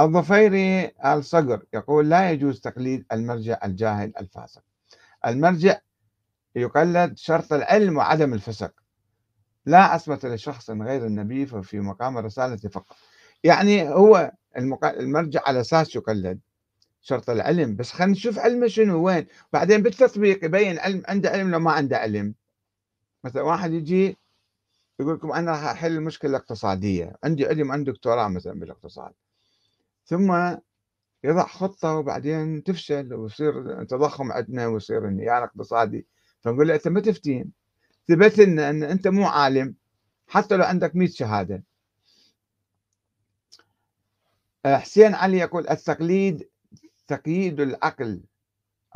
الظفيري الصقر يقول لا يجوز تقليد المرجع الجاهل الفاسق. المرجع يقلد شرط العلم وعدم الفسق. لا عصمة لشخص غير النبي ففي مقام الرسالة فقط. يعني هو المرجع على أساس يقلد شرط العلم بس خلينا نشوف علمه شنو وين؟ بعدين بالتطبيق يبين علم عنده علم لو ما عنده علم. مثلا واحد يجي يقول لكم أنا راح أحل المشكلة الاقتصاديه عندي علم عندي دكتوراه مثلا بالاقتصاد. ثم يضع خطة وبعدين تفشل ويصير تضخم عندنا ويصير انهيار اقتصادي فنقول له أنت ما تفتين. ثبت ان, أن أنت مو عالم. حتى لو عندك 100 شهادة. حسين علي يقول التقليد تقييد العقل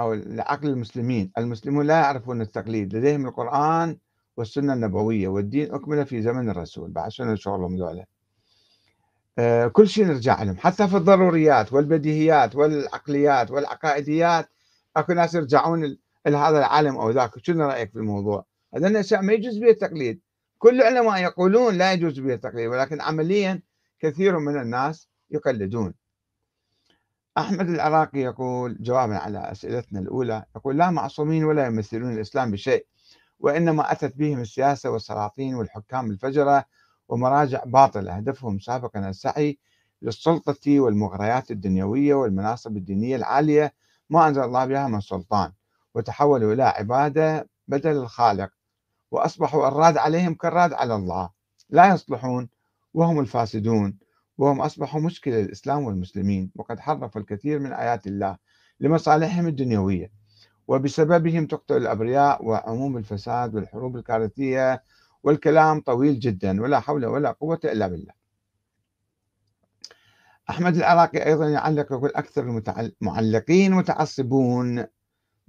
أو العقل المسلمين. المسلمون لا يعرفون التقليد. لديهم القرآن والسنة النبوية والدين أكمل في زمن الرسول. بعد شنو شغلهم آه كل شيء نرجع لهم حتى في الضروريات والبديهيات والعقليات والعقائديات أكو ناس يرجعون لهذا العالم أو ذاك. شنو رأيك في الموضوع؟ هذا الأشياء ما يجوز بها التقليد. كل العلماء يقولون لا يجوز بها التقليد ولكن عمليا كثير من الناس يقلدون. أحمد العراقي يقول جوابا على أسئلتنا الأولى يقول لا معصومين ولا يمثلون الإسلام بشيء وإنما أتت بهم السياسة والسلاطين والحكام الفجرة ومراجع باطلة هدفهم سابقا السعي للسلطة والمغريات الدنيوية والمناصب الدينية العالية ما أنزل الله بها من سلطان وتحولوا إلى عبادة بدل الخالق وأصبحوا الراد عليهم كالراد على الله. لا يصلحون وهم الفاسدون وهم أصبحوا مشكلة للإسلام والمسلمين وقد حرفوا الكثير من آيات الله لمصالحهم الدنيوية وبسببهم تقتل الأبرياء وعموم الفساد والحروب الكارثية والكلام طويل جدا ولا حول ولا قوة إلا بالله. أحمد العراقي أيضا يعلق يقول أكثر المعلقين متعصبون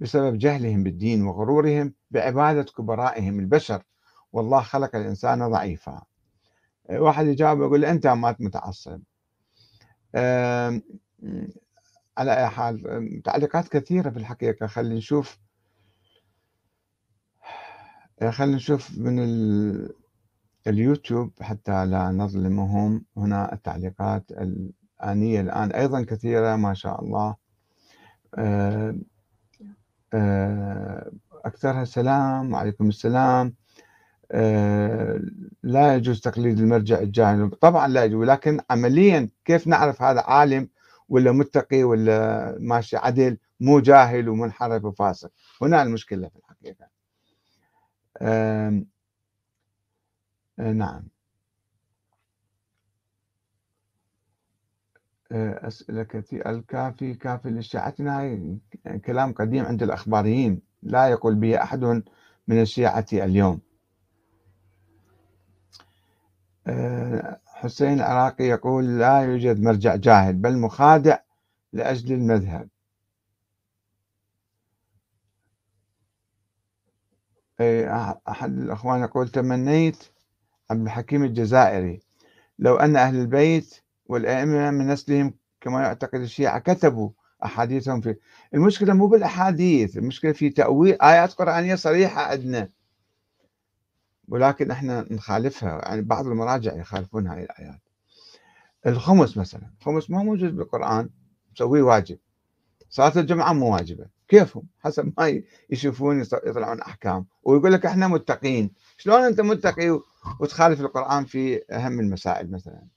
بسبب جهلهم بالدين وغرورهم بعبادة كبرائهم البشر. والله خلق الإنسان ضعيفا. واحد يجاوب يقول أنت ما متعصب. على أي حال تعليقات كثيرة في الحقيقة. خلينا نشوف خلينا نشوف من اليوتيوب حتى لا نظلمهم. هنا التعليقات الآنية الآن أيضا كثيرة ما شاء الله. أكثرها سلام وعليكم السلام. لا يجوز تقليد المرجع الجاهل. طبعا لا يجوز ولكن عمليا كيف نعرف هذا عالم ولا متقي ولا ماشي عدل مو جاهل ومنحرف وفاسق؟ هنا المشكلة في الحقيقة. آه، نعم. آه، أسئلة كثيرة. الكافي كافي لشيعتنا كلام قديم عند الأخباريين. لا يقول به أحد من الشيعة اليوم. آه، حسين العراقي يقول لا يوجد مرجع جاهل بل مخادع لأجل المذهب. أحد الأخوان يقول تمنيت عبد الحكيم الجزائري. لو أن أهل البيت والأئمة من نسلهم كما يعتقد الشيعة كتبوا أحاديثهم في المشكلة مو بالأحاديث المشكلة في تأويل آيات قرآنية صريحة عندنا. ولكن إحنا نخالفها يعني بعض المراجع يخالفون هاي الآيات. الخمس مثلا الخمس ما موجود بالقرآن مسويه واجب. صلاة الجمعة مو واجبة. كيفهم؟ حسب ما يشوفون يطلعون أحكام. ويقول لك إحنا متقين. شلون أنت متقي وتخالف القرآن في أهم المسائل مثلا؟